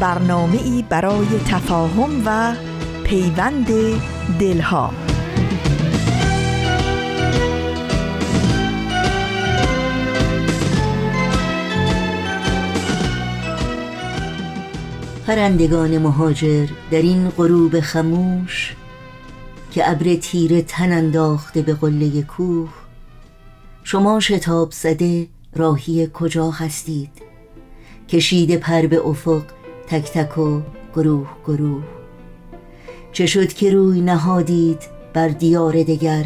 برنامه ای برای تفاهم و پیوند دلها. پرندگان مهاجر در این غروب خموش که ابر تیر تن انداخته به قله کوه شما شتاب زده راهی کجا هستید؟ کشیده پر به افق تک تک و گروه گروه. چه شد که روی نهادید بر دیار دگر؟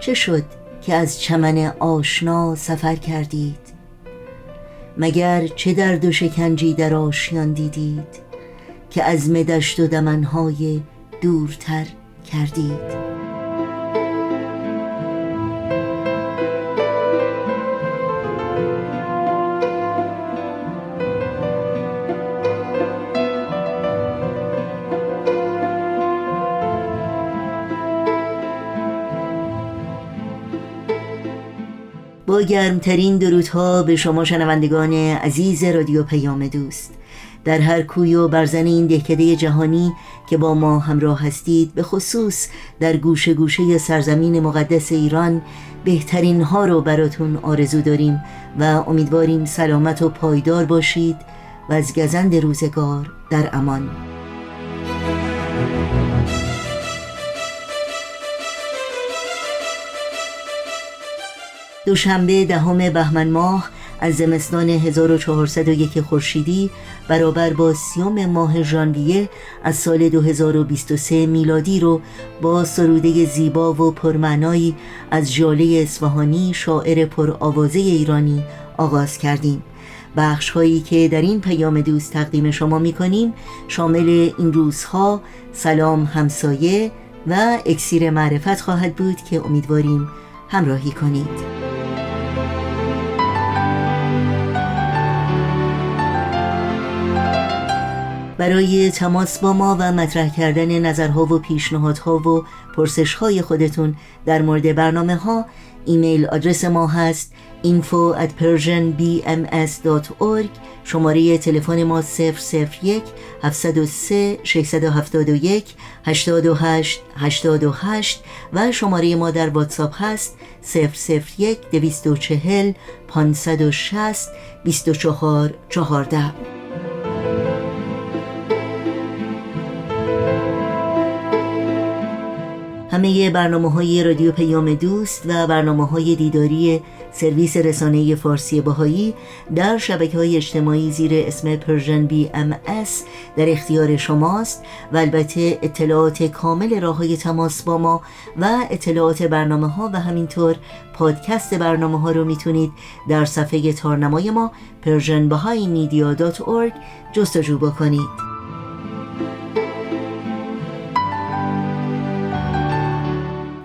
چه شد که از چمن آشنا سفر کردید؟ مگر چه درد و شکنجی در آشیان دیدید که از دشت و دمنهای دورتر کردید؟ گرمترین درودها به شما شنوندگان عزیز رادیو پیام دوست. در هر کوی و برزن این دهکده جهانی که با ما همراه هستید به خصوص در گوشه گوشه سرزمین مقدس ایران بهترین ها رو براتون آرزو داریم و امیدواریم سلامت و پایدار باشید و از گزند روزگار در امان. دوشنبه دهم بهمن ماه از زمستان 1401 خورشیدی برابر با سیوم ماه ژانویه از سال 2023 میلادی رو با سروده زیبا و پرمعنایی از جاله اصفهانی شاعر پرآوازه ایرانی آغاز کردیم. بخش هایی که در این پیام دوست تقدیم شما می کنیم شامل این روزها سلام همسایه و اکسیر معرفت خواهد بود که امیدواریم همراهی کنید. برای تماس با ما و مطرح کردن نظرها و پیشنهادها و پرسشهای خودتون در مورد برنامه ها ایمیل آدرس ما هست info at persianbms.org شماره تلفن ما 001 703 671 828 828 و شماره ما در واتساپ هست 001 240 560 24 14 همه برنامه های رادیو پیام دوست و برنامه های دیداری سرویس رسانه فارسی باهایی در شبکه های اجتماعی زیر اسم Persian BMS در اختیار شماست و البته اطلاعات کامل راه های تماس با ما و اطلاعات برنامه ها و همینطور پادکست برنامه ها رو می‌تونید در صفحه تارنمای ما Persian BMS جستجو بکنید.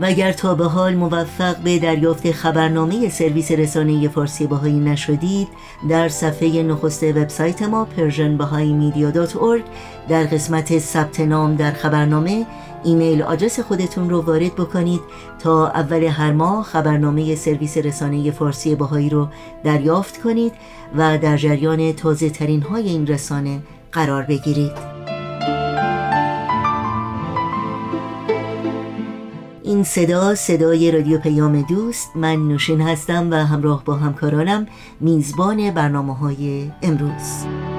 اگر تا به حال موفق به دریافت خبرنامه سرویس رسانه فارسی بهایی نشدید در صفحه نخست وبسایت ما persianbahaimedia.org در قسمت ثبت نام در خبرنامه ایمیل آدرس خودتون رو وارد بکنید تا اول هر ماه خبرنامه سرویس رسانه فارسی باهایی رو دریافت کنید و در جریان تازه ترین های این رسانه قرار بگیرید. این صدا صدای رادیو پیام دوست. من نوشین هستم و همراه با همکارانم میزبان برنامه های امروز.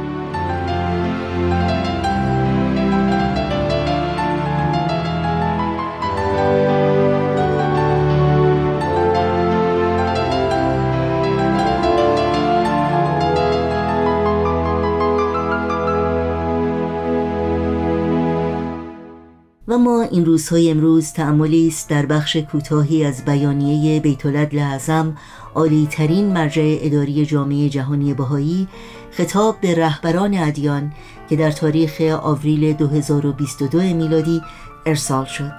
این روزهای امروز تعملی است در بخش کوتاهی از بیانیه بیت اعظم عالی ترین مرجع اداری جامعه جهانی بهایی خطاب به رهبران ادیان که در تاریخ آوریل 2022 میلادی ارسال شد.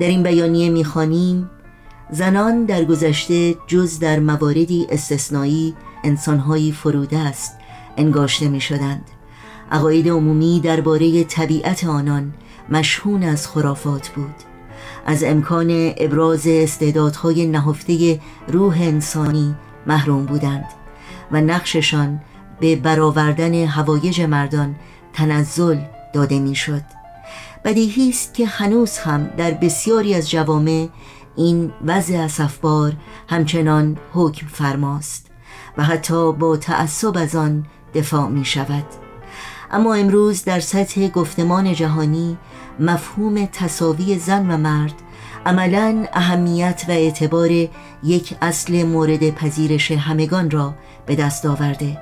در این بیانیه می‌خوانیم زنان در گذشته جز در مواردی استثنایی انسانهایی فروده است انگاشته می شدند عقاید عمومی درباره طبیعت آنان مشهون از خرافات بود از امکان ابراز استعدادهای نهفته روح انسانی محروم بودند و نقششان به برآوردن هوایج مردان تنزل داده می‌شد. بدیهی است که هنوز هم در بسیاری از جوامع این وضع اسفبار همچنان حکم فرماست و حتی با تعصب از آن دفاع می شود اما امروز در سطح گفتمان جهانی مفهوم تصاوی زن و مرد عملا اهمیت و اعتبار یک اصل مورد پذیرش همگان را به دست آورده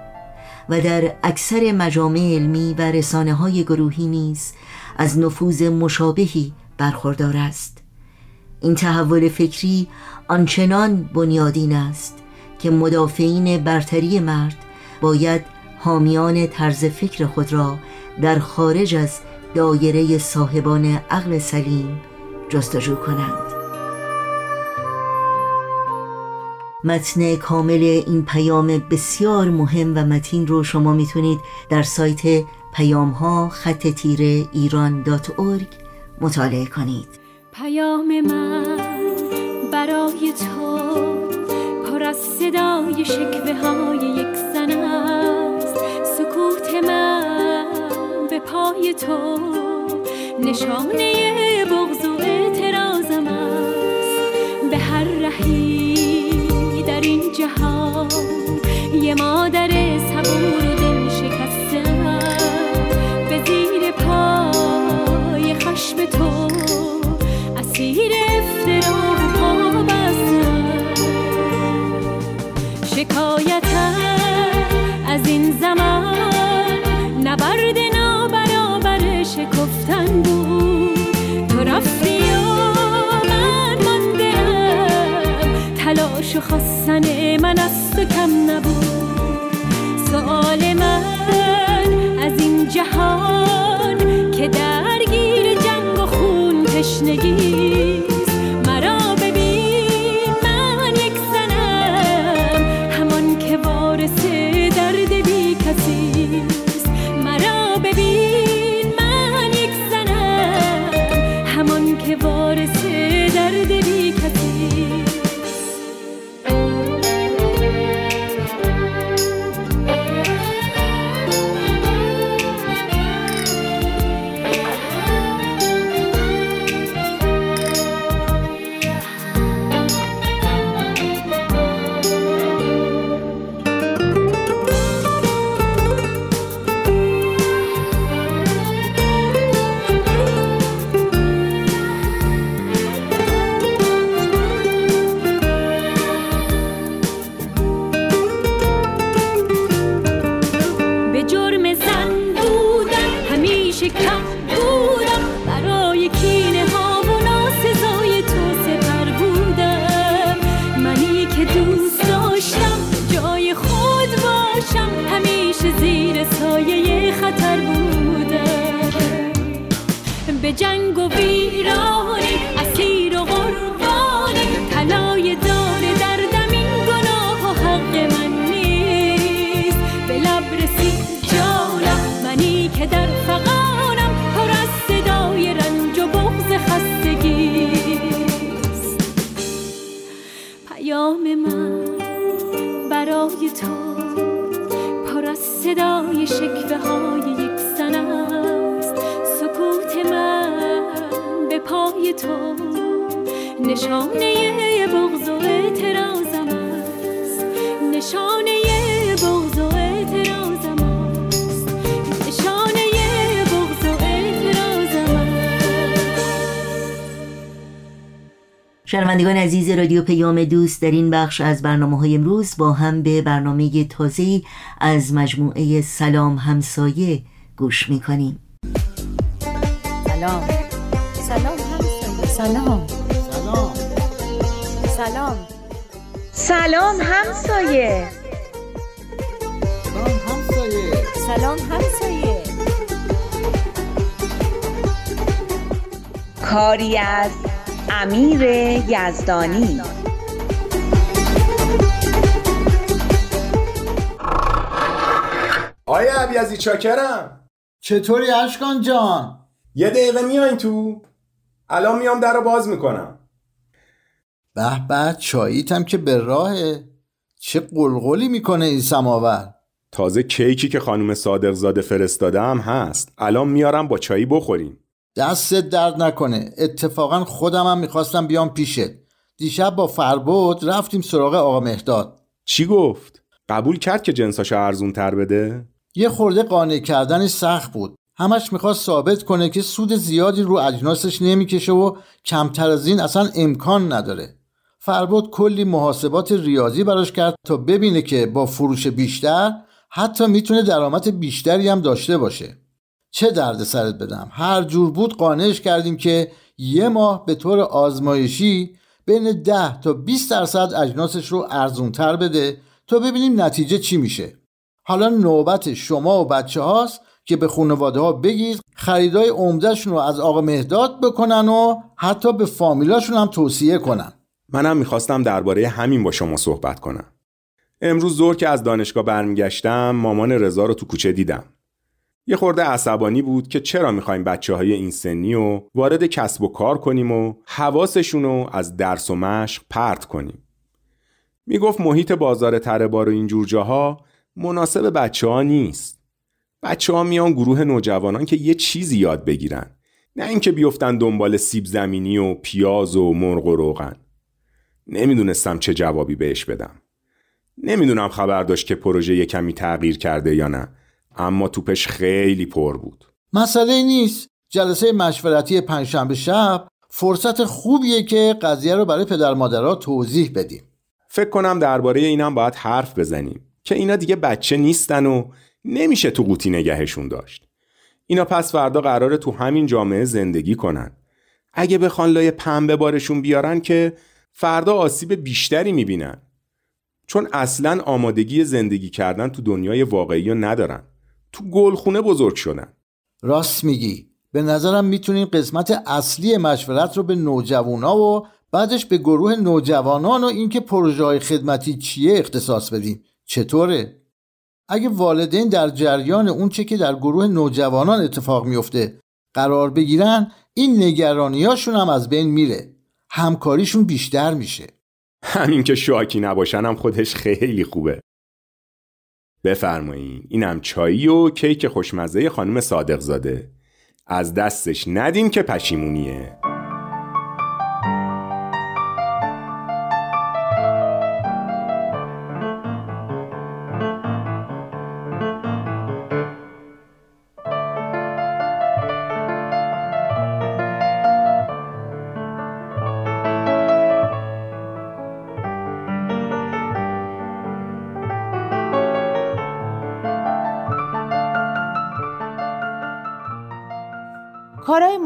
و در اکثر مجامع علمی و رسانه های گروهی نیز از نفوذ مشابهی برخوردار است. این تحول فکری آنچنان بنیادین است که مدافعین برتری مرد باید حامیان طرز فکر خود را در خارج از دایره صاحبان عقل سلیم جستجو کنند. متن کامل این پیام بسیار مهم و متین رو شما می‌تونید در سایت پیام ها خط تیره ایران دات مطالعه کنید. پیام من برای تو پر از صدای شکوه های یک زن است. سکوت من پای تو. نشانه بغض و اعتراضم است. به هر رهی در این جهان یه مادر شکفتن بود. تو رفتی و من ماندم. تلاش و خواستن من از تو کم نبود. سوال من از این جهان که درگیر جنگ و خون تشنگی شنوندگان عزیز رادیو پیام دوست در این بخش از برنامه های امروز با هم به برنامه تازه از مجموعه سلام همسایه گوش می‌کنیم. سلام. سلام همسایه. سلام سلام. سلام. سلام همسایه. سلام همسایه. سلام همسایه. کاری از امیر یزدانی. آیا عبیزی چاکرم. چطوری اشکان جان؟ یه دقیقه میاین تو. الان میام در رو باز می‌کنم. به به چاییتم که به راهه. چه قلقلی می‌کنه این سماور. تازه کیکی که خانم صادق زاده فرستاده هم هست. الان میارم با چایی بخوریم. دستت درد نکنه. اتفاقا خودم هم می‌خواستم بیام پیشت. دیشب با فربود رفتیم سراغ آقا مهداد. چی گفت؟ قبول کرد که جنساشو ارزون تر بده؟ یه خورده قانع کردنش سخت بود. همش می‌خواست ثابت کنه که سود زیادی رو اجناسش نمی‌کشه و کمتر از این اصلا امکان نداره. فربود کلی محاسبات ریاضی براش کرد تا ببینه که با فروش بیشتر حتی می‌تونه درآمد بیشتری هم داشته باشه. چه درد سرت بدم؟ هر جور بود قانعش کردیم که یه ماه به طور آزمایشی بین 10 تا 20 درصد اجناسش رو ارزونتر بده تا ببینیم نتیجه چی میشه. حالا نوبت شما و بچه هاست که به خانواده ها بگید خریدای عمدهشون رو از آقا مهداد بکنن و حتی به فامیلاشون هم توصیه کنن. منم می‌خواستم درباره همین با شما صحبت کنم. امروز زور که از دانشگاه برمیگشتم مامان رضا رو تو کوچه دیدم. یه خورده عصبانی بود که چرا می‌خوایم بچه های این سنی و وارد کسب و کار کنیم و حواسشون رو از درس و مشق پرت کنیم. می‌گفت محیط بازار تربار و اینجور جاها مناسب بچه ها نیست. بچه ها میان گروه نوجوانان که یه چیزی یاد بگیرن. نه اینکه بیفتن دنبال سیب زمینی و پیاز و مرغ و روغن. نمی‌دونستم چه جوابی بهش بدم. نمی‌دونم خبر داشت که پروژه یه کمی تغییر کرده یا نه. اما توپش خیلی پر بود. مسئله نیست. جلسه مشورتی پنجشنبه شب فرصت خوبیه که قضیه رو برای پدر مادرها توضیح بدیم. فکر کنم درباره اینم باید حرف بزنیم که اینا دیگه بچه نیستن و نمیشه تو قوطی نگهشون داشت. اینا پس فردا قراره تو همین جامعه زندگی کنن. اگه بخوان لای پنبه بارشون بیارن که فردا آسیب بیشتری می‌بینن. چون اصلا آمادگی زندگی کردن تو دنیای واقعی رو ندارن. تو گلخونه بزرگ شدن. راست میگی. به نظرم می‌تونیم قسمت اصلی مشورت رو به نوجوانا و بعدش به گروه نوجوانان و اینکه پروژه های خدمتی چیه اختصاص بدیم چطوره؟ اگه والدین در جریان اون چه که در گروه نوجوانان اتفاق میفته قرار بگیرن این نگرانیاشون هم از بین میره. همکاریشون بیشتر میشه. همین که شاکی نباشن هم خودش خیلی خوبه. بفرمایین. اینم چایی و کیک خوشمزه خانم صادق زاده از دستش ندین که پشیمونیه.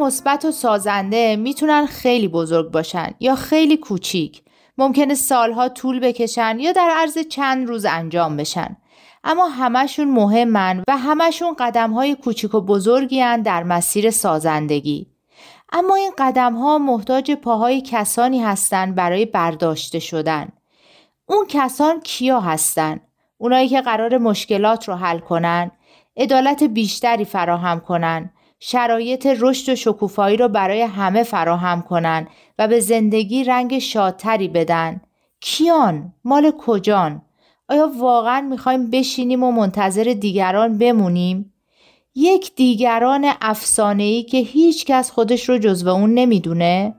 مثبت و سازنده می‌تونن خیلی بزرگ باشن یا خیلی کوچیک. ممکنه سالها طول بکشن یا در عرض چند روز انجام بشن. اما همشون مهمن و همشون قدم های کوچیک و بزرگی هن در مسیر سازندگی. اما این قدم ها محتاج پاهای کسانی هستند برای برداشته شدن. اون کسان کیا هستن؟ اونایی که قرار مشکلات رو حل کنن، عدالت بیشتری فراهم کنن، شرایط رشد و شکوفایی رو برای همه فراهم کنن و به زندگی رنگ شادتری بدن. کیان؟ مال کجان؟ آیا واقعا می‌خوایم بشینیم و منتظر دیگران بمونیم؟ یک دیگران افسانه‌ای که هیچ کس خودش رو جزو اون نمی‌دونه؟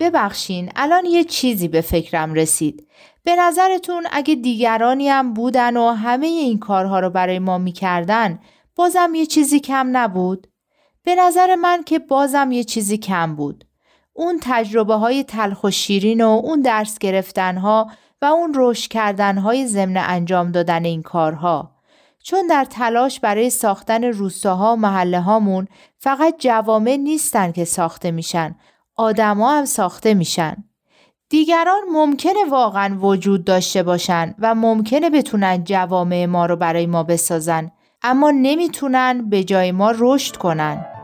ببخشین الان یه چیزی به فکرم رسید به نظرتون اگه دیگرانی هم بودن و همه این کارها رو برای ما می‌کردن بازم یه چیزی کم نبود؟ به نظر من که بازم یه چیزی کم بود. اون تجربه های تلخ و شیرین و اون درس گرفتن ها و اون رشد کردن های ضمن انجام دادن این کارها. چون در تلاش برای ساختن روستاها و محله هامون فقط جوامع نیستن که ساخته میشن آدما هم ساخته میشن. دیگران ممکنه واقعا وجود داشته باشن و ممکنه بتونن جوامع ما رو برای ما بسازن اما نمی‌تونن به جای ما رشد کنن.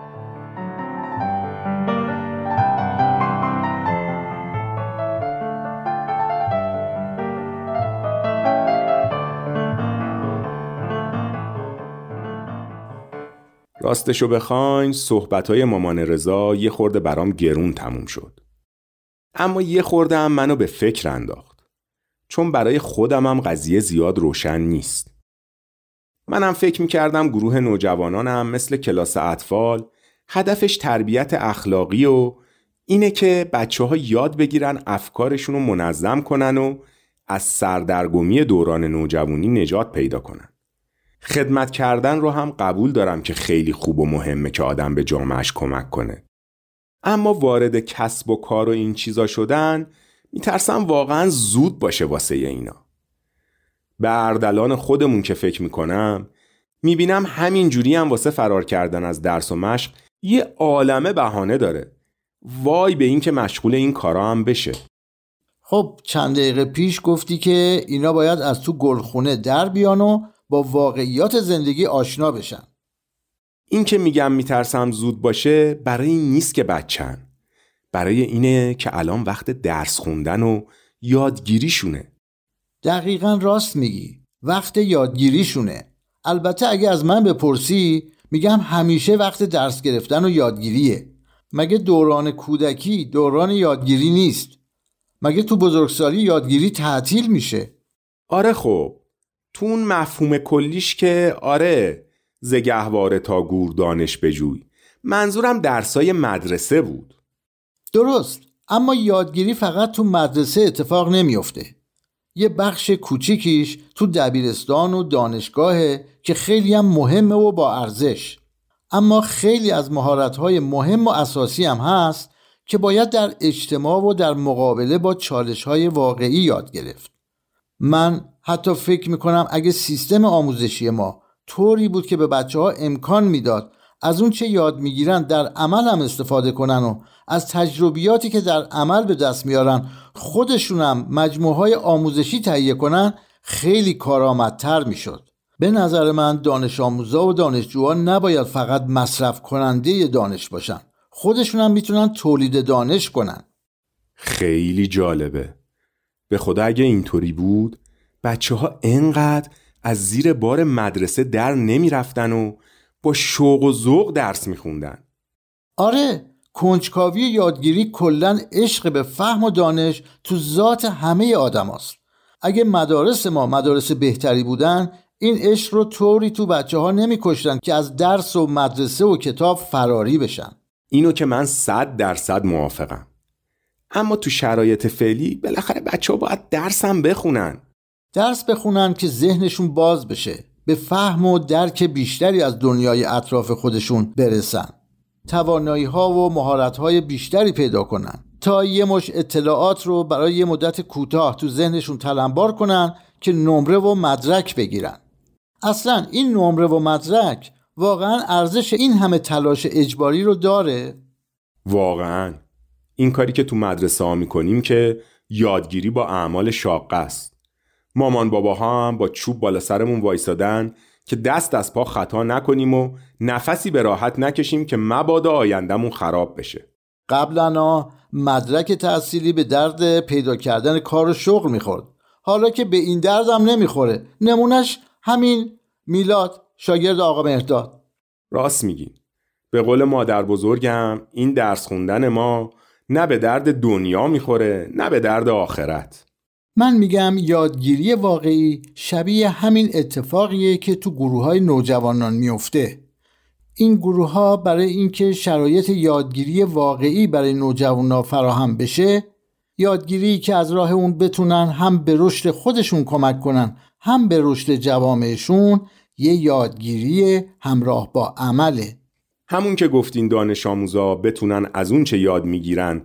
راستشو بخواین صحبتهای مامان رضا یه خورده برام گرون تموم شد. اما یه خورده هم منو به فکر انداخت. چون برای خودم هم قضیه زیاد روشن نیست. منم فکر می‌کردم گروه نوجوانانم مثل کلاس اطفال هدفش تربیت اخلاقی و اینه که بچه ها یاد بگیرن افکارشون رو منظم کنن و از سردرگمی دوران نوجوانی نجات پیدا کنن. خدمت کردن رو هم قبول دارم که خیلی خوب و مهمه که آدم به جامعش کمک کنه. اما وارد کسب و کار و این چیزا شدن میترسم واقعا زود باشه واسه اینا. به اردلان خودمون که فکر می‌کنم می‌بینم همین جوری هم واسه فرار کردن از درس و مشق یه عالمه بهانه داره. وای به این که مشغول این کارا هم بشه. خب چند دقیقه پیش گفتی که اینا باید از تو گلخونه در بیان و با واقعیات زندگی آشنا بشن. این که میگم میترسم زود باشه برای این نیست که بچن. برای اینه که الان وقت درس خوندن و یادگیریشونه. دقیقا راست میگی. وقت یادگیریشونه. البته اگه از من بپرسی میگم همیشه وقت درس گرفتن و یادگیریه. مگه دوران کودکی دوران یادگیری نیست؟ مگه تو بزرگسالی یادگیری تعطیل میشه؟ آره خب. تو اون مفهوم کلیش که آره زگهواره تا گور دانش بجوی. منظورم درسای مدرسه بود. درست اما یادگیری فقط تو مدرسه اتفاق نمیافته. یه بخش کوچیکیش تو دبیرستان و دانشگاهه که خیلی هم مهمه و با ارزش. اما خیلی از مهارت‌های مهم و اساسی هم هست که باید در اجتماع و در مقابله با چالش‌های واقعی یاد گرفت. من حتی فکر می‌کنم اگه سیستم آموزشی ما طوری بود که به بچه ها امکان می‌داد از اون چه یاد می‌گیرن در عمل هم استفاده کنن و از تجربیاتی که در عمل به دست میارن خودشونم مجموعه های آموزشی تهیه کنن خیلی کارآمدتر می‌شد. به نظر من دانش آموزا و دانشجوها نباید فقط مصرف کننده دانش باشن خودشونم می‌تونن تولید دانش کنن. خیلی جالبه. به خدا اگه اینطوری بود بچه ها انقدر از زیر بار مدرسه در نمی رفتن و با شوق و ذوق درس می خوندن. آره کنجکاوی یادگیری کلا عشق به فهم و دانش تو ذات همه آدم هست. اگه مدارس ما مدارس بهتری بودن این عشق رو طوری تو بچه ها نمی کشتن که از درس و مدرسه و کتاب فراری بشن اینو که من صد درصد موافقم اما تو شرایط فعلی بالاخره بچه ها باید درسم بخونن درس بخونن که ذهنشون باز بشه به فهم و درک بیشتری از دنیای اطراف خودشون برسن. توانایی ها و مهارت های بیشتری پیدا کنن. تا یه مش اطلاعات رو برای یه مدت کوتاه تو ذهنشون تلمبار کنن که نمره و مدرک بگیرن. اصلا این نمره و مدرک واقعا ارزش این همه تلاش اجباری رو داره؟ واقعا. این کاری که تو مدرسه ها می‌کنیم که یادگیری با اعمال شاقه است. مامان باباها هم با چوب بالا سرمون وایسادن که دست از پا خطا نکنیم و نفسی به راحت نکشیم که مبادا آیندهمون خراب بشه. قبلا مدرک تحصیلی به درد پیدا کردن کار و شغل می‌خورد. حالا که به این دردم نمی‌خوره. نمونش همین میلاد شاگرد آقا مهرداد. راست میگین به قول مادر بزرگم این درس خوندن ما نه به درد دنیا می‌خوره نه به درد آخرت. من میگم یادگیری واقعی شبیه همین اتفاقیه که تو گروه های نوجوانان میفته. این گروه ها برای اینکه شرایط یادگیری واقعی برای نوجوانان فراهم بشه یادگیری که از راه اون بتونن هم به رشد خودشون کمک کنن هم به رشد جوامعشون یه یادگیری همراه با عمله. همون که گفتین دانش آموزا بتونن از اون چه یاد می‌گیرن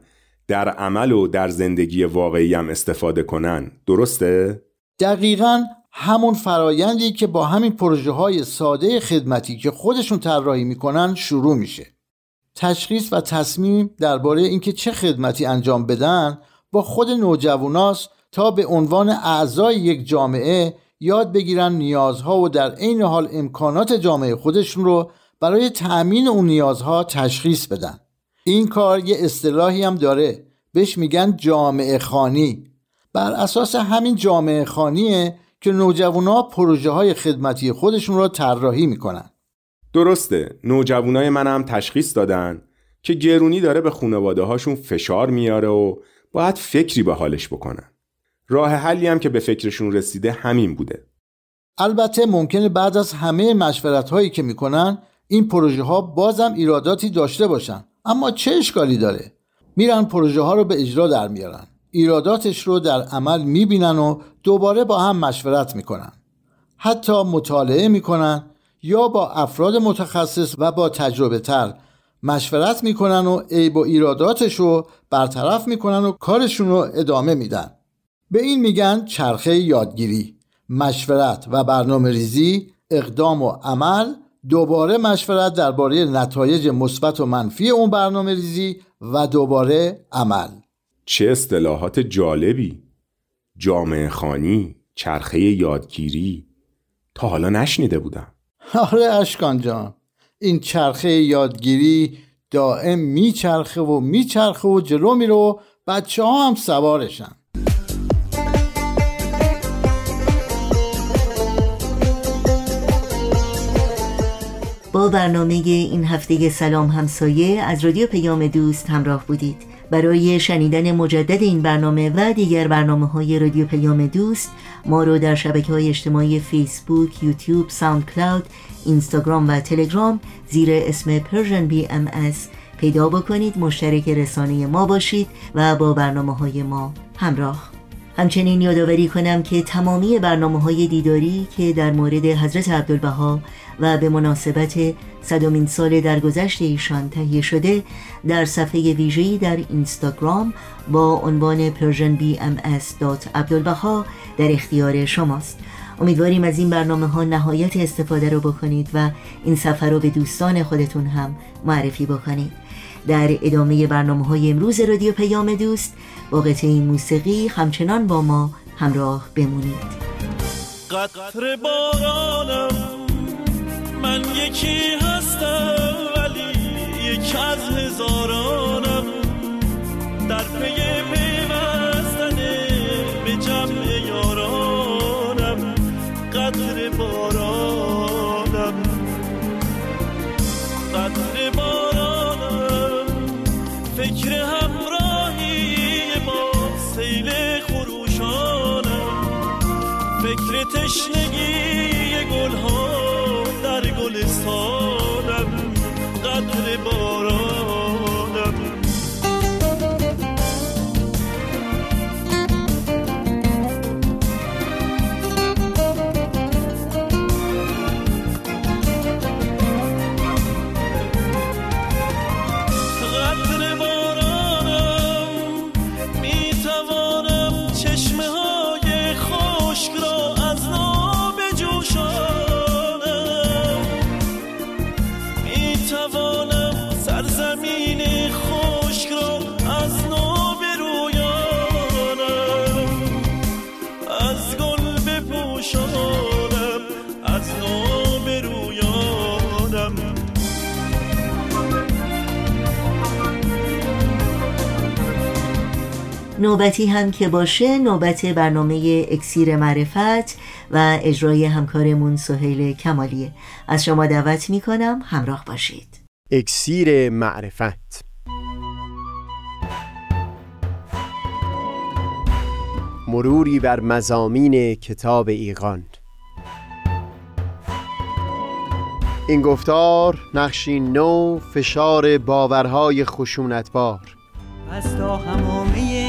در عمل و در زندگی واقعی هم استفاده کنن. درسته؟ دقیقا همون فرایندی که با همین پروژه های ساده خدمتی که خودشون طراحی می‌کنن شروع میشه. تشخیص و تصمیم درباره اینکه چه خدمتی انجام بدن با خود نوجواناست تا به عنوان اعضای یک جامعه یاد بگیرن نیازها و در عین حال امکانات جامعه خودشون رو برای تأمین اون نیازها تشخیص بدن. این کار یه اصطلاحی هم داره. بهش میگن جامعه خانی. بر اساس همین جامعه خانیه که نوجوانا پروژه های خدمتی خودشون را طراحی می‌کنن. درسته. نوجوانای من هم تشخیص دادن که گرونی داره به خانواده هاشون فشار میاره و باید فکری به حالش بکنن. راه حلی هم که به فکرشون رسیده همین بوده. البته ممکنه بعد از همه مشورت هایی که می‌کنن این پروژه ها بازم ایراداتی داشته باشن. اما چه اشکالی داره؟ میرن پروژه ها رو به اجرا در میارن. ایراداتش رو در عمل می‌بینن و دوباره با هم مشورت می‌کنن. حتی مطالعه می‌کنن یا با افراد متخصص و با تجربه تر مشورت می‌کنن و عیب و ایراداتش رو برطرف می‌کنن و کارشون رو ادامه میدن. به این میگن چرخه یادگیری مشورت و برنامه ریزی اقدام و عمل دوباره مشورت درباره نتایج مثبت و منفی اون برنامه ریزی و دوباره عمل. چه اصطلاحات جالبی. جامعه خانی چرخه یادگیری. تا حالا نشنیده بودم. آره اشکان جان. این چرخه یادگیری دائم میچرخه و میچرخه و جلو میره و بچه ها هم سوارشن. با برنامه این هفته سلام همسایه از رادیو پیام دوست همراه بودید. برای شنیدن مجدد این برنامه و دیگر برنامه های رادیو پیام دوست ما رو در شبکه های اجتماعی فیسبوک، یوتیوب، ساوند کلاود، اینستاگرام و تلگرام زیر اسم بی ام پیدا بکنید. مشترک رسانه ما باشید و با برنامه های ما همراه. همچنین یادآوری کنم که تمامی برنامه های دیداری که در مورد حضرت عبدالبها و به مناسبت صدامین سال درگذشت ایشان تهیه شده در صفحه ویژه‌ای در اینستاگرام با عنوان persianbms.abdulbaha در اختیار شماست. امیدواریم از این برنامه ها نهایت استفاده رو بکنید و این سفر رو به دوستان خودتون هم معرفی بکنید. در ادامه برنامه های امروز رادیو پیام دوست با قطعه موسیقی همچنان با ما همراه بمونید. قطر بارانم من یکی هستم ولی یک از هزارانم. در پی نوبتی هم که باشه نوبت برنامه اکسیر معرفت و اجرای همکارمون سهیل کمالیه. از شما دعوت می‌کنم همراه باشید. اکسیر معرفت. مروری بر مزامین کتاب ایقان این گفتار نقشی نو فشار باورهای خشونتبار. از تا همامه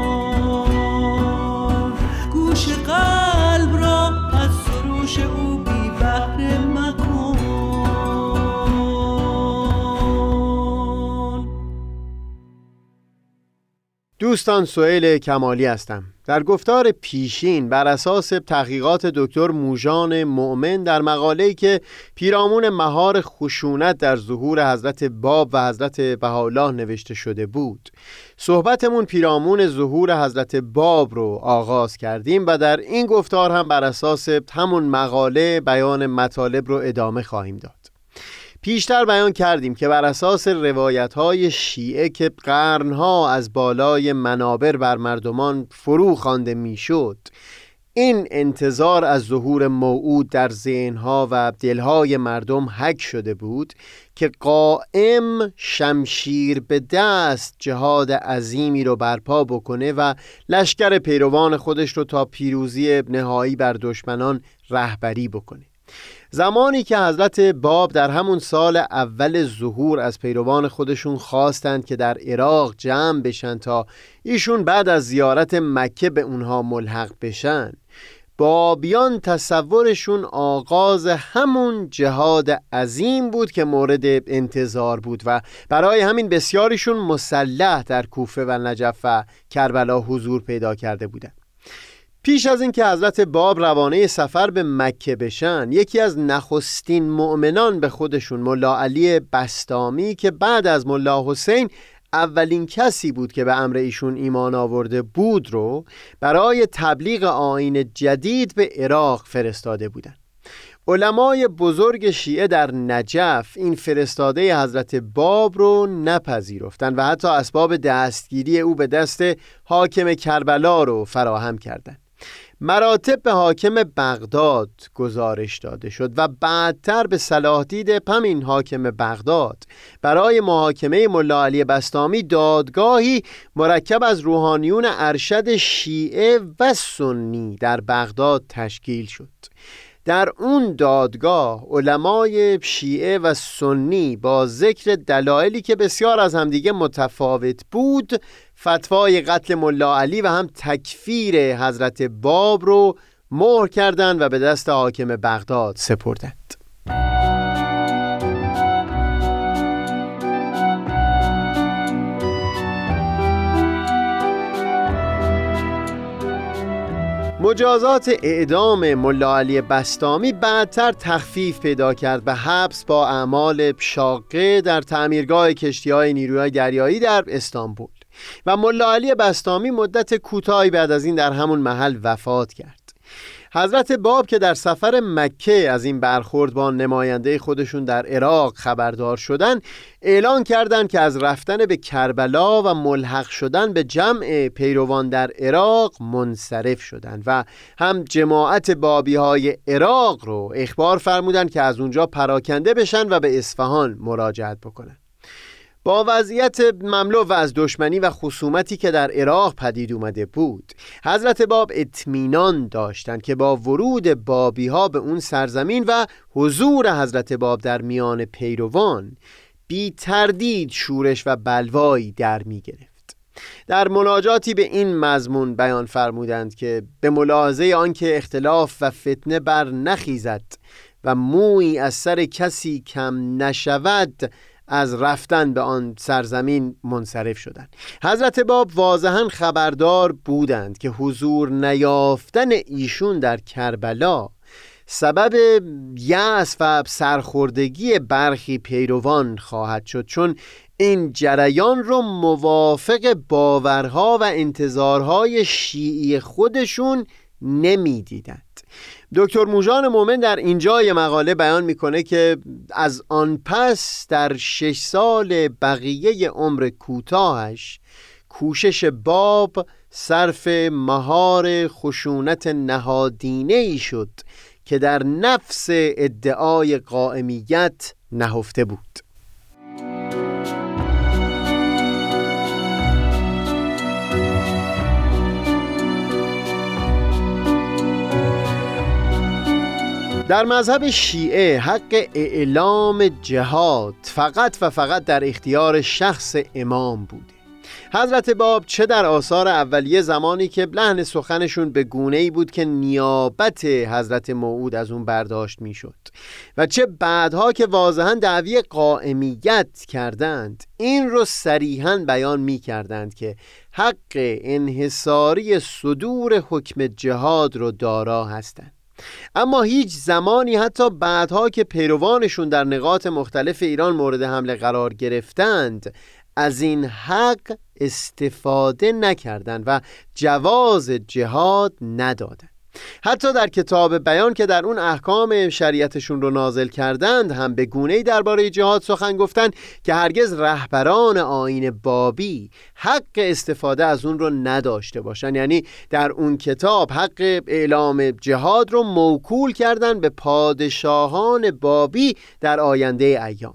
گوش قلب را از سروش او بی بهره دوستان سئیل کمالی هستم. در گفتار پیشین بر اساس تحقیقات دکتر موژان مؤمن در مقاله‌ای که پیرامون مهار خشونت در ظهور حضرت باب و حضرت بهاءالله نوشته شده بود. صحبتمون پیرامون ظهور حضرت باب رو آغاز کردیم و در این گفتار هم بر اساس همون مقاله بیان مطالب رو ادامه خواهیم داد. پیشتر بیان کردیم که بر اساس روایت های شیعه که قرنها از بالای منابر بر مردمان فرو خوانده می‌شد این انتظار از ظهور موعود در ذهنها و دلهای مردم حک شده بود که قائم شمشیر به دست جهاد عظیمی رو برپا بکنه و لشکر پیروان خودش رو تا پیروزی نهایی بر دشمنان رهبری بکنه. زمانی که حضرت باب در همون سال اول ظهور از پیروان خودشون خواستند که در عراق جمع بشن تا ایشون بعد از زیارت مکه به اونها ملحق بشن. بابیان تصورشون آغاز همون جهاد عظیم بود که مورد انتظار بود و برای همین بسیاریشون مسلح در کوفه و نجف و کربلا حضور پیدا کرده بودند. پیش از اینکه حضرت باب روانه سفر به مکه بشن یکی از نخستین مؤمنان به خودشون ملا علی بستامی که بعد از ملا حسین اولین کسی بود که به امر ایشون ایمان آورده بود رو برای تبلیغ آین جدید به عراق فرستاده بودند. علمای بزرگ شیعه در نجف این فرستاده حضرت باب رو نپذیرفتند و حتی اسباب دستگیری او به دست حاکم کربلا رو فراهم کردند. مراتب به حاکم بغداد گزارش داده شد و بعدتر به صلاح دید همین حاکم بغداد. برای محاکمه ملا علی بستامی دادگاهی مرکب از روحانیون ارشد شیعه و سنی در بغداد تشکیل شد. در اون دادگاه علمای شیعه و سنی با ذکر دلایلی که بسیار از همدیگه متفاوت بود فتوای قتل ملا علی و هم تکفیر حضرت باب رو مهر کردند و به دست حاکم بغداد سپردند. مجازات اعدام ملا علی بستامی بعدتر تخفیف پیدا کرد و حبس با اعمال شاقه در تعمیرگاه کشتی های نیروی دریایی در استانبول. و ملا علی بستامی مدت کوتاهی بعد از این در همون محل وفات کرد. حضرت باب که در سفر مکه از این برخورد با نماینده خودشون در عراق خبردار شدن اعلان کردند که از رفتن به کربلا و ملحق شدن به جمع پیروان در عراق منصرف شدند و هم جماعت بابی های عراق رو اخبار فرمودند که از اونجا پراکنده بشن و به اصفهان مراجعت بکنن. با وضعیت مملو و از دشمنی و خصومتی که در عراق پدید اومده بود حضرت باب اطمینان داشتند که با ورود بابی ها به اون سرزمین و حضور حضرت باب در میان پیروان بی تردید شورش و بلوایی در می گرفت در مناجاتی به این مضمون بیان فرمودند که به ملاحظه آنکه اختلاف و فتنه بر نخیزد و موی از سر کسی کم نشود از رفتن به آن سرزمین منصرف شدند. حضرت باب واضحا خبردار بودند که حضور نیافتن ایشون در کربلا سبب یأس و سرخوردگی برخی پیروان خواهد شد چون این جریان رو موافق باورها و انتظارهای شیعی خودشون نمی‌دیدند. دکتر موژان مومن در اینجای مقاله بیان می‌کنه که از آن پس در شش سال بقیه عمر کوتاهش کوشش باب صرف مهار خشونت نهادینه ای شد که در نفس ادعای قائمیت نهفته بود. در مذهب شیعه حق اعلام جهاد فقط و فقط در اختیار شخص امام بوده. حضرت باب چه در آثار اولیه زمانی که لحن سخنشون به گونه ای بود که نیابت حضرت موعود از اون برداشت می‌شد و چه بعدها که واضحا دعوی قائمیت کردند این رو صریحا بیان می کردند که حق انحصاری صدور حکم جهاد رو دارا هستند. اما هیچ زمانی حتی بعدها که پیروانشون در نقاط مختلف ایران مورد حمله قرار گرفتند از این حق استفاده نکردند و جواز جهاد ندادند. حتی در کتاب بیان که در اون احکام شریعتشون رو نازل کردند هم به گونه‌ای درباره جهاد سخن گفتند که هرگز رهبران آین بابی حق استفاده از اون رو نداشته باشند. یعنی در اون کتاب حق اعلام جهاد رو موکول کردند به پادشاهان بابی در آینده ایام.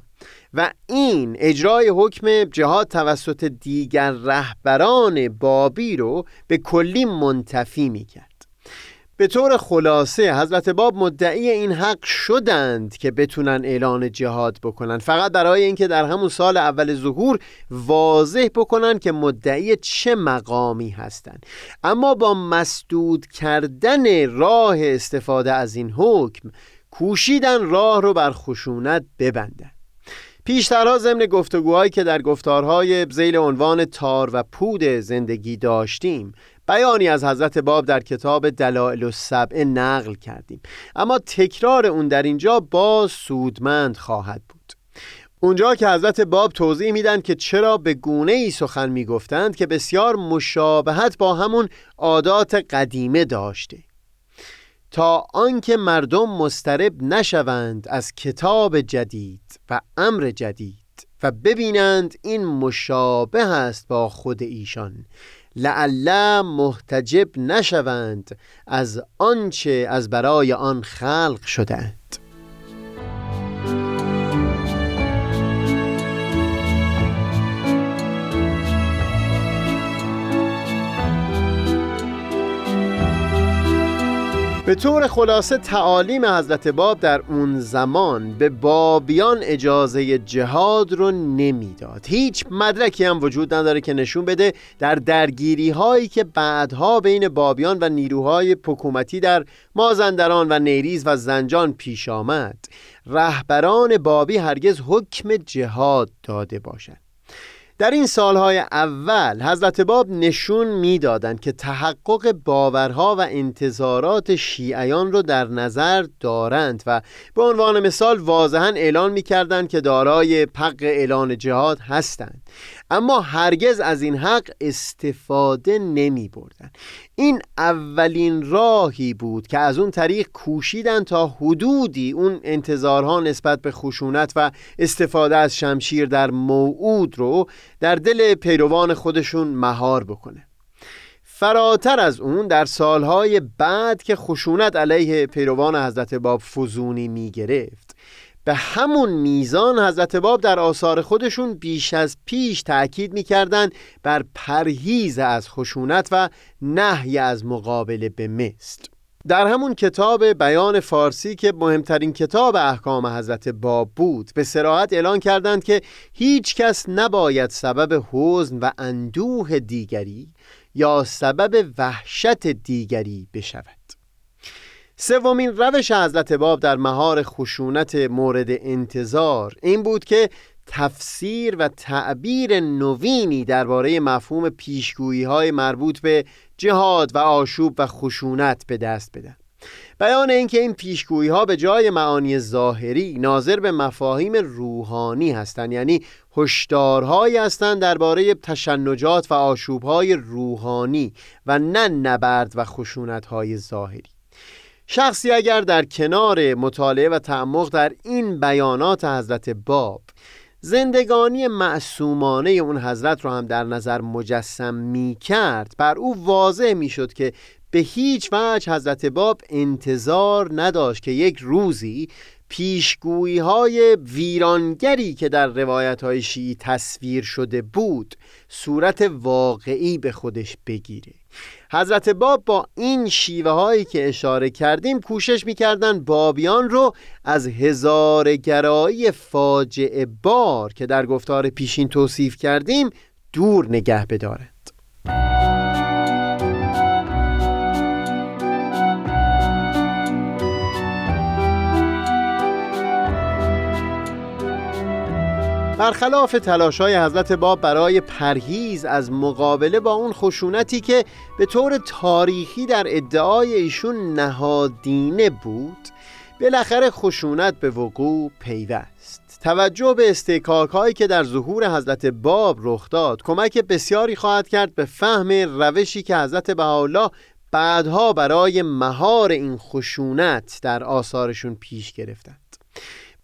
و این اجرای حکم جهاد توسط دیگر رهبران بابی رو به کلی منتفی می کرد به طور خلاصه حضرت باب مدعی این حق شدند که بتونن اعلان جهاد بکنن. فقط برای اینکه در همون سال اول ظهور واضح بکنن که مدعی چه مقامی هستند. اما با مسدود کردن راه استفاده از این حکم کوشیدن راه رو بر خشونت ببندن. پیشترها ضمن گفتگوهایی که در گفتارهای زیل عنوان تار و پود زندگی داشتیم بیانی از حضرت باب در کتاب دلائل السبع نقل کردیم. اما تکرار اون در اینجا باز سودمند خواهد بود. اونجا که حضرت باب توضیح میدن که چرا به گونه ای سخن می‌گفتند که بسیار مشابهت با همون عادات قدیمه داشته. تا آنکه مردم مسترب نشوند از کتاب جدید و امر جدید و ببینند این مشابه است با خود ایشان. لعله محتجب نشوند از آنچه از برای آن خلق شدند به طور خلاصه تعالیم حضرت باب در اون زمان به بابیان اجازه جهاد رو نمی‌داد. هیچ مدرکی هم وجود نداره که نشون بده در درگیری هایی که بعدها بین بابیان و نیروهای حکومتی در مازندران و نیریز و زنجان پیش آمد. رهبران بابی هرگز حکم جهاد داده باشند در این سالهای اول حضرت باب نشون می‌دادند که تحقق باورها و انتظارات شیعیان رو در نظر دارند و به عنوان مثال واضحا اعلان می‌کردند که دارای حق اعلان جهاد هستند. اما هرگز از این حق استفاده نمی بردن این اولین راهی بود که از اون طریق کوشیدن تا حدودی اون انتظارها نسبت به خشونت و استفاده از شمشیر در موعود رو در دل پیروان خودشون مهار بکنه. فراتر از اون در سالهای بعد که خشونت علیه پیروان حضرت باب فزونی می گرفت به همون میزان حضرت باب در آثار خودشون بیش از پیش تأکید می‌کردند بر پرهیز از خشونت و نهی از مقابله به مثل در همون کتاب بیان فارسی که مهمترین کتاب احکام حضرت باب بود به سراحت اعلان کردند که هیچ کس نباید سبب حزن و اندوه دیگری یا سبب وحشت دیگری بشود. سومین روش حضرت باب در مهار خشونت مورد انتظار این بود که تفسیر و تعبیر نوینی درباره مفهوم پیشگویی های مربوط به جهاد و آشوب و خشونت به دست بدن. بیان اینکه این پیشگویی ها به جای معانی ظاهری ناظر به مفاهیم روحانی هستند یعنی هشدارهایی هستند درباره تشنجات و آشوبهای روحانی و نه نبرد و خشونت های ظاهری. شخصی اگر در کنار مطالعه و تعمق در این بیانات حضرت باب زندگانی معصومانه اون حضرت رو هم در نظر مجسم می کرد بر او واضح می شد که به هیچ وجه حضرت باب انتظار نداشت که یک روزی پیشگویی های ویرانگری که در روایت های شیعی تصویر شده بود صورت واقعی به خودش بگیره. حضرت باب با این شیوه هایی که اشاره کردیم کوشش می‌کردن بابیان رو از هزار گرایی فاجعه بار که در گفتار پیشین توصیف کردیم دور نگه بدارند برخلاف تلاشای حضرت باب برای پرهیز از مقابله با اون خشونتی که به طور تاریخی در ادعای ایشون نهادینه بود بالاخره خشونت به وقوع پیوست. توجه به استکاک هایی که در ظهور حضرت باب رخ داد کمک بسیاری خواهد کرد به فهم روشی که حضرت بهاءالله بعدها برای مهار این خشونت در آثارشون پیش گرفتند.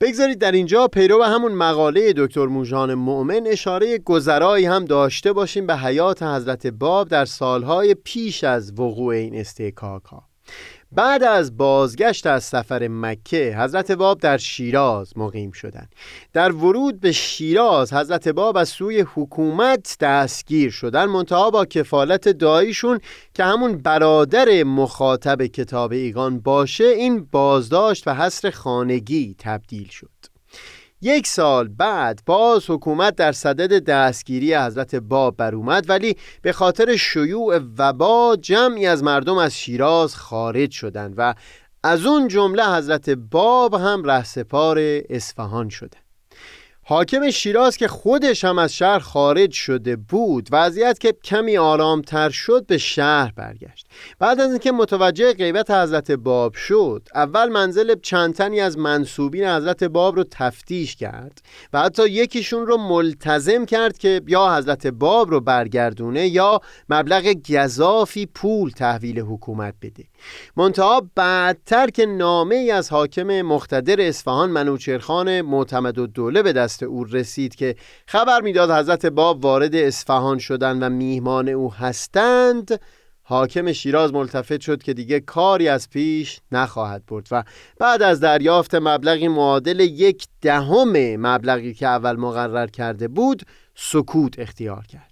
بگذارید در اینجا پیرو همون مقاله دکتر موژان مؤمن اشاره گذرایی هم داشته باشیم به حیات حضرت باب در سالهای پیش از وقوع این استحکاک ها بعد از بازگشت از سفر مکه حضرت باب در شیراز مقیم شدند. در ورود به شیراز حضرت باب از سوی حکومت دستگیر شدن منتها با کفالت داییشون که همون برادر مخاطب کتاب ایگان باشه این بازداشت و حصر خانگی تبدیل شد. یک سال بعد باز حکومت در صدد دستگیری حضرت باب بر اومد ولی به خاطر شیوع وبا جمعی از مردم از شیراز خارج شدند و از اون جمله حضرت باب هم رهسپار اصفهان شده حاکم شیراز که خودش هم از شهر خارج شده بود وضعیت که کمی آرامتر شد به شهر برگشت. بعد از اینکه متوجه غیبت حضرت باب شد اول منزل چند تنی از منصوبین حضرت باب رو تفتیش کرد و حتی یکیشون رو ملتزم کرد که یا حضرت باب رو برگردونه یا مبلغ گذافی پول تحویل حکومت بده. منتها بعدتر که نامه ای از حاکم مختدر اصفهان منوچرخان معتمد و دوله به دست او رسید که خبر می‌داد حضرت باب وارد اصفهان شدن و میهمان او هستند حاکم شیراز ملتفت شد که دیگه کاری از پیش نخواهد برد و بعد از دریافت مبلغی معادل یک دهم مبلغی که اول مقرر کرده بود سکوت اختیار کرد.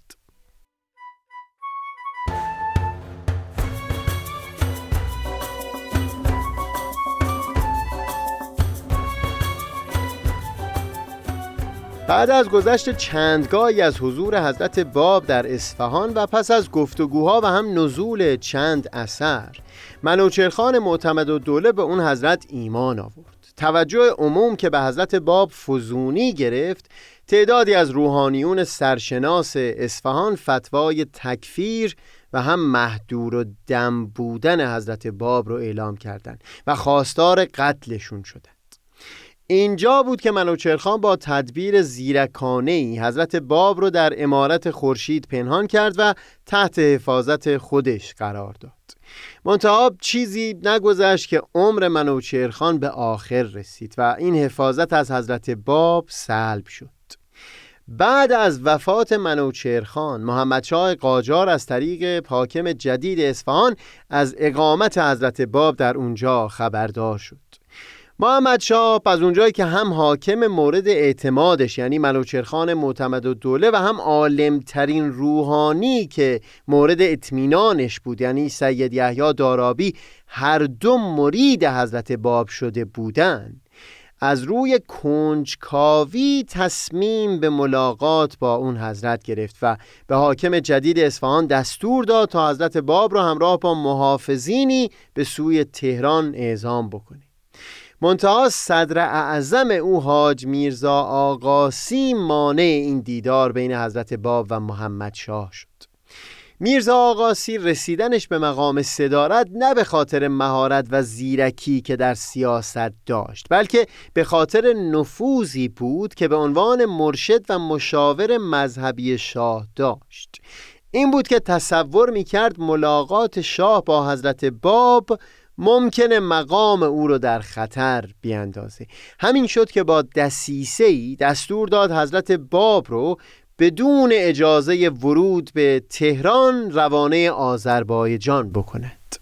بعد از گذشت چندگاهی از حضور حضرت باب در اصفهان و پس از گفتگوها و هم نزول چند اثر منوچرخان معتمد و دوله به اون حضرت ایمان آورد. توجه عموم که به حضرت باب فزونی گرفت تعدادی از روحانیون سرشناس اصفهان فتوای تکفیر و هم محدور و دم بودن حضرت باب رو اعلام کردند و خواستار قتلشون شدند. اینجا بود که منوچرخان با تدبیر زیرکانه ای حضرت باب رو در امارت خورشید پنهان کرد و تحت حفاظت خودش قرار داد. منتها چیزی نگذشت که عمر منوچرخان به آخر رسید و این حفاظت از حضرت باب سلب شد. بعد از وفات منوچرخان محمد شاه قاجار از طریق حاکم جدید اصفهان از اقامت حضرت باب در اونجا خبردار شد. محمد شاه از اونجایی که هم حاکم مورد اعتمادش یعنی ملوچرخان معتمد و دوله و هم عالمترین روحانی که مورد اطمینانش بود یعنی سید یحیی دارابی هر دو مرید حضرت باب شده بودند. از روی کنجکاوی تصمیم به ملاقات با اون حضرت گرفت و به حاکم جدید اصفهان دستور داد تا حضرت باب را همراه با محافظینی به سوی تهران اعزام بکنه. منتها صدر اعظم او حاج میرزا آقاسی مانع این دیدار بین حضرت باب و محمد شاه شد. میرزا آقاسی رسیدنش به مقام صدارت نه به خاطر مهارت و زیرکی که در سیاست داشت بلکه به خاطر نفوذی بود که به عنوان مرشد و مشاور مذهبی شاه داشت. این بود که تصور می کرد ملاقات شاه با حضرت باب ممکنه مقام او رو در خطر بیاندازه. همین شد که با دسیسه ای دستور داد حضرت باب رو بدون اجازه ورود به تهران روانه آذربایجان بکند.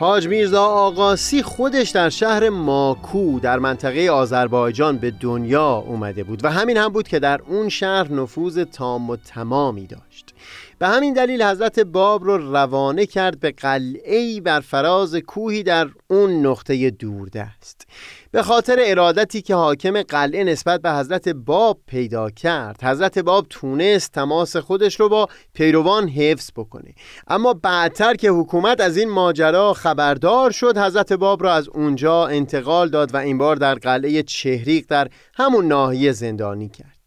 حاج میرزا آقاسی خودش در شهر ماکو در منطقه آذربایجان به دنیا اومده بود و همین هم بود که در اون شهر نفوذ تام و تمامی داشت. به همین دلیل حضرت باب رو روانه کرد به قلعه‌ای بر فراز کوهی در اون نقطه دوردست. به خاطر ارادتی که حاکم قلعه نسبت به حضرت باب پیدا کرد. حضرت باب تونست تماس خودش رو با پیروان حفظ بکنه. اما بعدتر که حکومت از این ماجرا خبردار شد حضرت باب را از اونجا انتقال داد و این بار در قلعه چهریق در همون ناحیه زندانی کرد.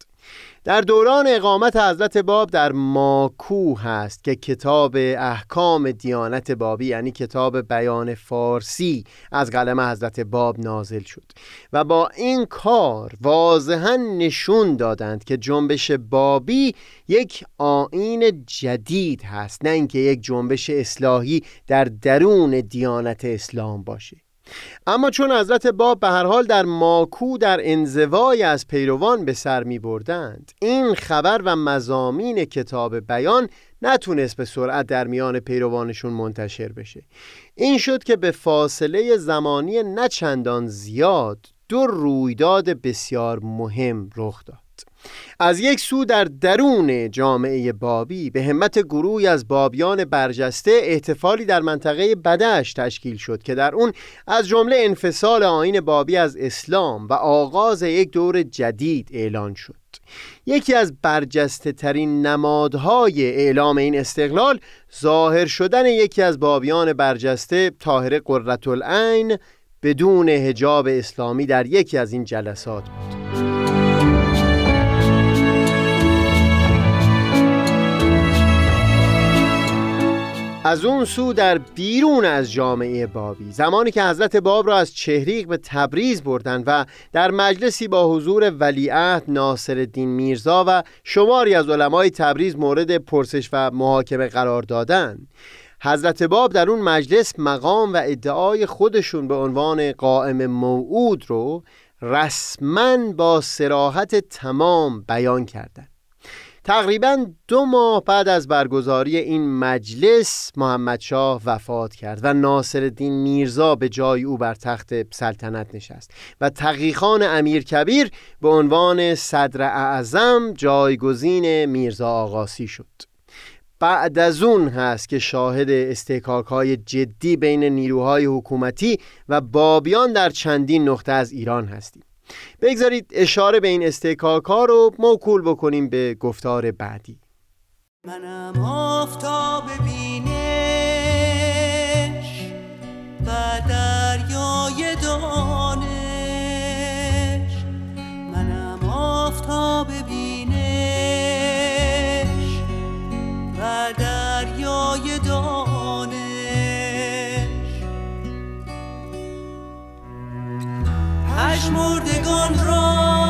در دوران اقامت حضرت باب در ماکو هست که کتاب احکام دیانت بابی یعنی کتاب بیان فارسی از قلم حضرت باب نازل شد و با این کار واضحا نشون دادند که جنبش بابی یک آین جدید هست نه اینکه یک جنبش اصلاحی در درون دیانت اسلام باشه. اما چون حضرت باب به هر حال در ماکو در انزوای از پیروان به سر می بردند این خبر و مزامین کتاب بیان نتونست به سرعت در میان پیروانشون منتشر بشه. این شد که به فاصله زمانی نچندان زیاد دو رویداد بسیار مهم رخ داد. از یک سو در درون جامعه بابی به همت گروهی از بابیان برجسته احتفالی در منطقه بدش تشکیل شد که در اون از جمله انفصال آین بابی از اسلام و آغاز یک دور جدید اعلان شد. یکی از برجسته ترین نمادهای اعلام این استقلال ظاهر شدن یکی از بابیان برجسته طاهر قررتالعین بدون هجاب اسلامی در یکی از این جلسات بود. از اون سو در بیرون از جامعه بابی زمانی که حضرت باب را از چهریق به تبریز بردن و در مجلسی با حضور ولیعهد ناصر الدین میرزا و شماری از علمای تبریز مورد پرسش و محاکمه قرار دادن حضرت باب در اون مجلس مقام و ادعای خودشون به عنوان قائم موعود رو رسما با سراحت تمام بیان کردند. تقریبا دو ماه بعد از برگزاری این مجلس محمد شاه وفات کرد و ناصر الدین میرزا به جای او بر تخت سلطنت نشست و تقیخان امیر کبیر به عنوان صدر اعظم جایگزین میرزا آقاسی شد. بعد از اون هست که شاهد استحکاک های جدی بین نیروهای حکومتی و بابیان در چندین نقطه از ایران هستیم. بگذارید اشاره به این استحکاک ها رو موکول بکنیم به گفتار بعدی. منم آفتاب بینش پشمردگان را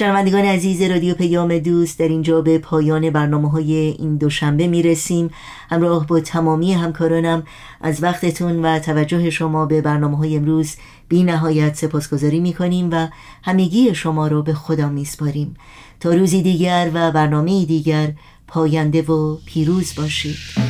شنوندگان عزیز رادیو پیام دوست در اینجا به پایان برنامه های این دوشنبه می رسیم همراه با تمامی همکارانم از وقتتون و توجه شما به برنامه های امروز بی نهایت سپاسگزاری می کنیم و همگی شما رو به خدا می سپاریم تا روزی دیگر و برنامه دیگر پاینده و پیروز باشید.